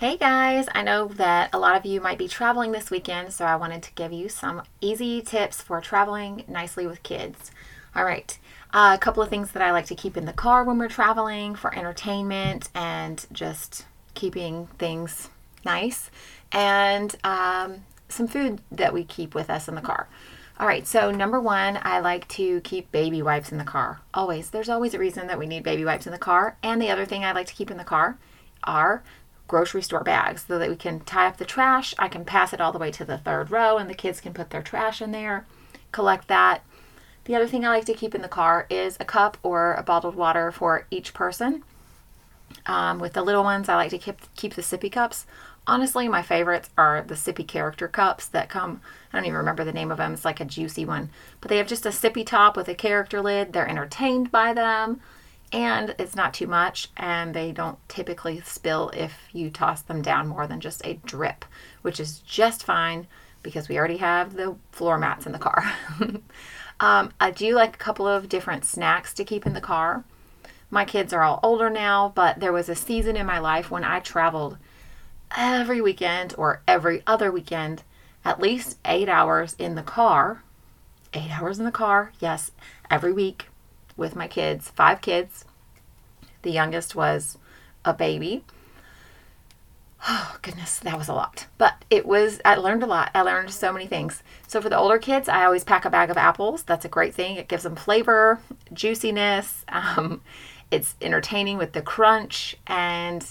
Hey guys, I know that a lot of you might be traveling this weekend, so I wanted to give you some easy tips for traveling nicely with kids. All right, uh, a couple of things that I like to keep in the car when we're traveling for entertainment and just keeping things nice, and um, some food that we keep with us in the car. All right, so number one, I like to keep baby wipes in the car. Always. There's always a reason that we need baby wipes in the car. And the other thing I like to keep in the car are grocery store bags so that we can tie up the trash. I can pass it all the way to the third row and the kids can put their trash in there, collect that. The other thing I like to keep in the car is a cup or a bottled water for each person. Um, with the little ones, I like to keep keep the sippy cups. Honestly, my favorites are the sippy character cups that come. I don't even remember the name of them. It's like a juicy one, but they have just a sippy top with a character lid. They're entertained by them and it's not too much and they don't typically spill if you toss them down more than just a drip which is just fine because we already have the floor mats in the car. Um, i do like a couple of different snacks to keep in the car. My kids are all older now but there was a season in my life when i traveled every weekend or every other weekend at least eight hours in the car. Eight hours in the car yes every week with my kids, five kids. The youngest was a baby. Oh, goodness, that was a lot. But it was, I learned a lot. I learned so many things. So, for the older kids, I always pack a bag of apples. That's a great thing. It gives them flavor, juiciness. Um, it's entertaining with the crunch and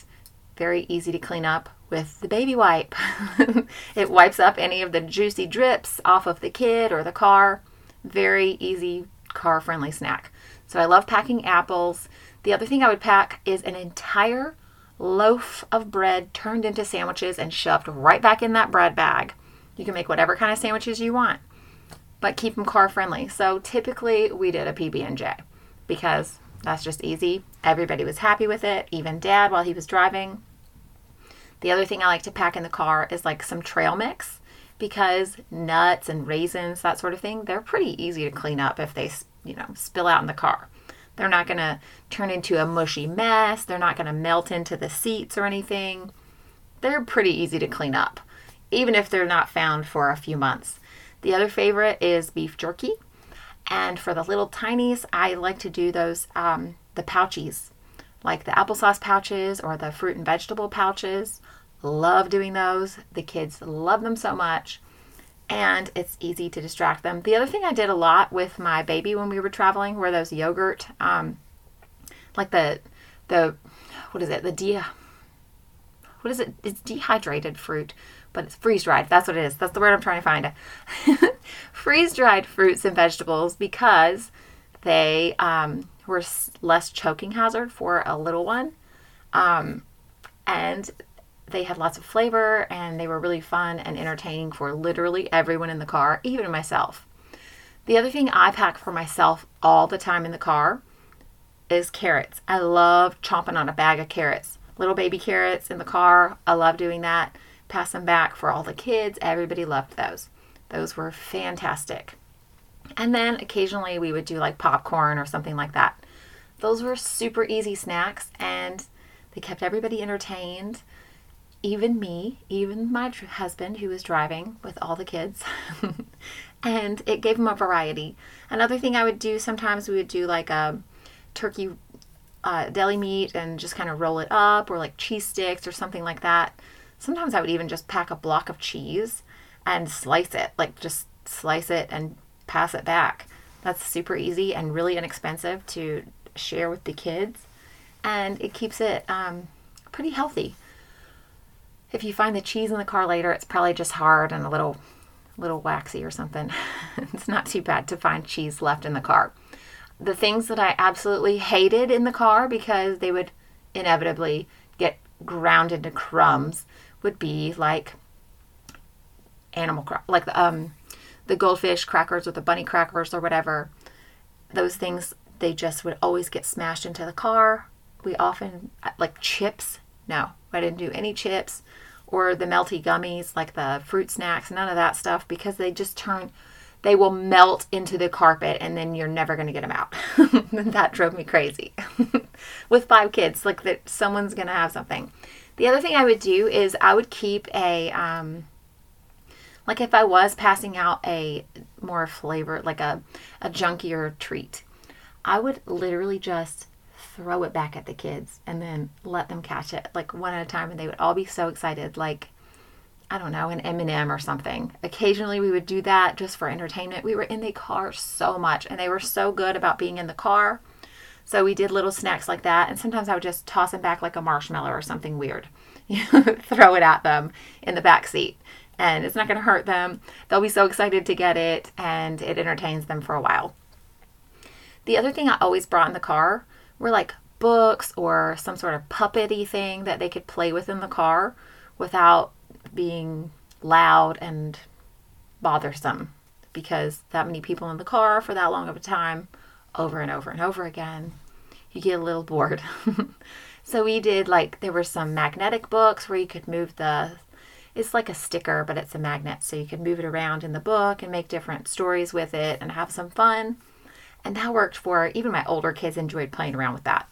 very easy to clean up with the baby wipe. it wipes up any of the juicy drips off of the kid or the car. Very easy, car friendly snack. So I love packing apples. The other thing I would pack is an entire loaf of bread turned into sandwiches and shoved right back in that bread bag. You can make whatever kind of sandwiches you want, but keep them car friendly. So typically we did a PB&J because that's just easy. Everybody was happy with it, even dad while he was driving. The other thing I like to pack in the car is like some trail mix because nuts and raisins, that sort of thing, they're pretty easy to clean up if they you know, spill out in the car. They're not going to turn into a mushy mess. They're not going to melt into the seats or anything. They're pretty easy to clean up, even if they're not found for a few months. The other favorite is beef jerky. And for the little tinies, I like to do those, um, the pouchies, like the applesauce pouches or the fruit and vegetable pouches. Love doing those. The kids love them so much and it's easy to distract them. The other thing I did a lot with my baby when we were traveling were those yogurt, um, like the the what is it? The de what is it? It's dehydrated fruit, but it's freeze dried. That's what it is. That's the word I'm trying to find. freeze dried fruits and vegetables because they um, were less choking hazard for a little one. Um, and they had lots of flavor and they were really fun and entertaining for literally everyone in the car, even myself. The other thing I pack for myself all the time in the car is carrots. I love chomping on a bag of carrots. Little baby carrots in the car. I love doing that. Pass them back for all the kids. Everybody loved those. Those were fantastic. And then occasionally we would do like popcorn or something like that. Those were super easy snacks and they kept everybody entertained even me, even my husband who was driving with all the kids. and it gave him a variety. Another thing I would do sometimes we would do like a turkey uh, deli meat and just kind of roll it up, or like cheese sticks or something like that. Sometimes I would even just pack a block of cheese and slice it, like just slice it and pass it back. That's super easy and really inexpensive to share with the kids, and it keeps it um, pretty healthy if you find the cheese in the car later, it's probably just hard and a little little waxy or something. it's not too bad to find cheese left in the car. The things that I absolutely hated in the car because they would inevitably get ground into crumbs would be like animal cra- like the um the goldfish crackers or the bunny crackers or whatever. Those things they just would always get smashed into the car. We often like chips. No, I didn't do any chips or the melty gummies like the fruit snacks, none of that stuff because they just turn they will melt into the carpet and then you're never going to get them out. that drove me crazy. With five kids, like that someone's going to have something. The other thing I would do is I would keep a um like if I was passing out a more flavor like a a junkier treat, I would literally just throw it back at the kids and then let them catch it like one at a time and they would all be so excited like I don't know, an M&M or something. Occasionally we would do that just for entertainment. We were in the car so much and they were so good about being in the car. So we did little snacks like that and sometimes I would just toss them back like a marshmallow or something weird. Throw it at them in the back seat. And it's not going to hurt them. They'll be so excited to get it and it entertains them for a while. The other thing I always brought in the car were like books or some sort of puppety thing that they could play with in the car without being loud and bothersome. Because that many people in the car for that long of a time over and over and over again you get a little bored. So we did like there were some magnetic books where you could move the it's like a sticker but it's a magnet. So you can move it around in the book and make different stories with it and have some fun and that worked for even my older kids enjoyed playing around with that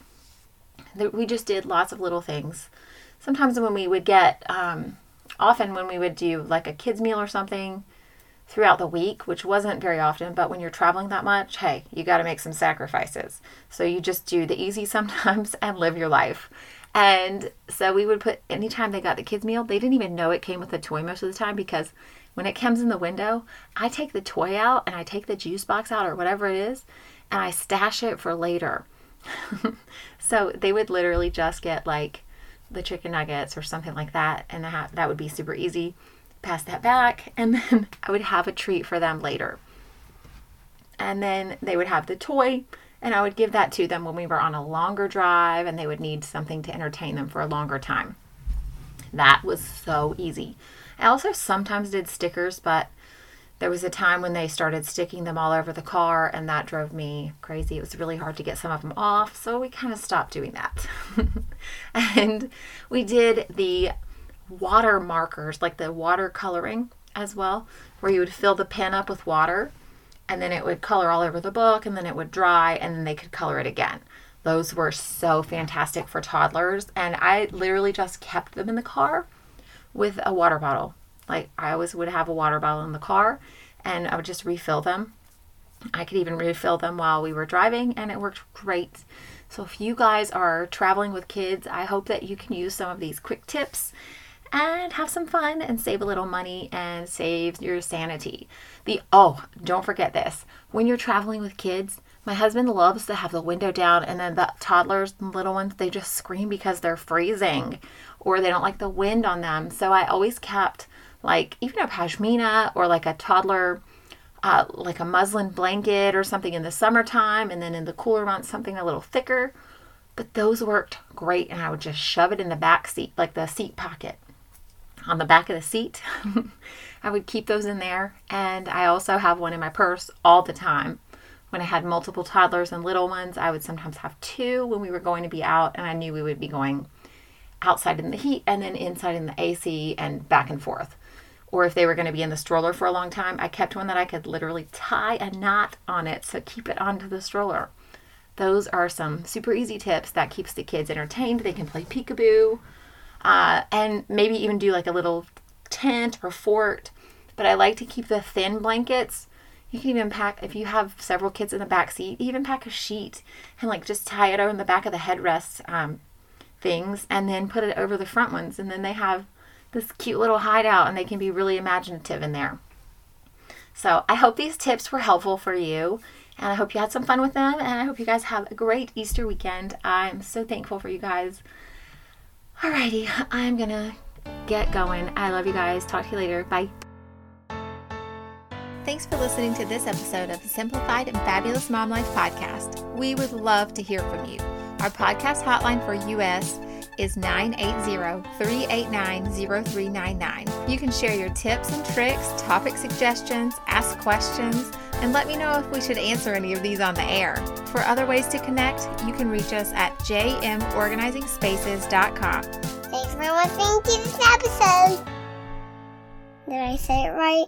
we just did lots of little things sometimes when we would get um, often when we would do like a kids meal or something throughout the week, which wasn't very often, but when you're traveling that much, hey, you got to make some sacrifices. So you just do the easy sometimes and live your life. And so we would put anytime they got the kids meal, they didn't even know it came with a toy most of the time because when it comes in the window, I take the toy out and I take the juice box out or whatever it is and I stash it for later. so they would literally just get like the chicken nuggets or something like that, and that, that would be super easy. Pass that back, and then I would have a treat for them later. And then they would have the toy, and I would give that to them when we were on a longer drive and they would need something to entertain them for a longer time. That was so easy. I also sometimes did stickers, but there was a time when they started sticking them all over the car, and that drove me crazy. It was really hard to get some of them off, so we kind of stopped doing that. and we did the water markers, like the water coloring as well, where you would fill the pen up with water and then it would color all over the book and then it would dry and then they could color it again. Those were so fantastic for toddlers, and I literally just kept them in the car with a water bottle like I always would have a water bottle in the car and I would just refill them. I could even refill them while we were driving and it worked great. So if you guys are traveling with kids, I hope that you can use some of these quick tips and have some fun and save a little money and save your sanity. The oh, don't forget this. When you're traveling with kids, my husband loves to have the window down and then the toddlers, little ones, they just scream because they're freezing or they don't like the wind on them. So I always kept like even a pashmina or like a toddler uh, like a muslin blanket or something in the summertime and then in the cooler months something a little thicker. But those worked great and i would just shove it in the back seat like the seat pocket on the back of the seat. I would keep those in there and i also have one in my purse all the time when i had multiple toddlers and little ones i would sometimes have two when we were going to be out and i knew we would be going outside in the heat and then inside in the ac and back and forth or if they were going to be in the stroller for a long time, I kept one that I could literally tie a knot on it to keep it onto the stroller. Those are some super easy tips that keeps the kids entertained. They can play peekaboo uh, and maybe even do like a little tent or fort. But I like to keep the thin blankets. You can even pack, if you have several kids in the back seat, even pack a sheet and like just tie it on the back of the headrest um, things and then put it over the front ones. And then they have this cute little hideout and they can be really imaginative in there. So I hope these tips were helpful for you and I hope you had some fun with them and I hope you guys have a great Easter weekend. I'm so thankful for you guys. Alrighty, I'm gonna get going. I love you guys. Talk to you later. Bye. Thanks for listening to this episode of the Simplified and Fabulous Mom Life podcast. We would love to hear from you. Our podcast hotline for US is 980 389 0399. You can share your tips and tricks, topic suggestions, ask questions, and let me know if we should answer any of these on the air. For other ways to connect, you can reach us at jmorganizingspaces.com. Thanks for listening to this episode. Did I say it right?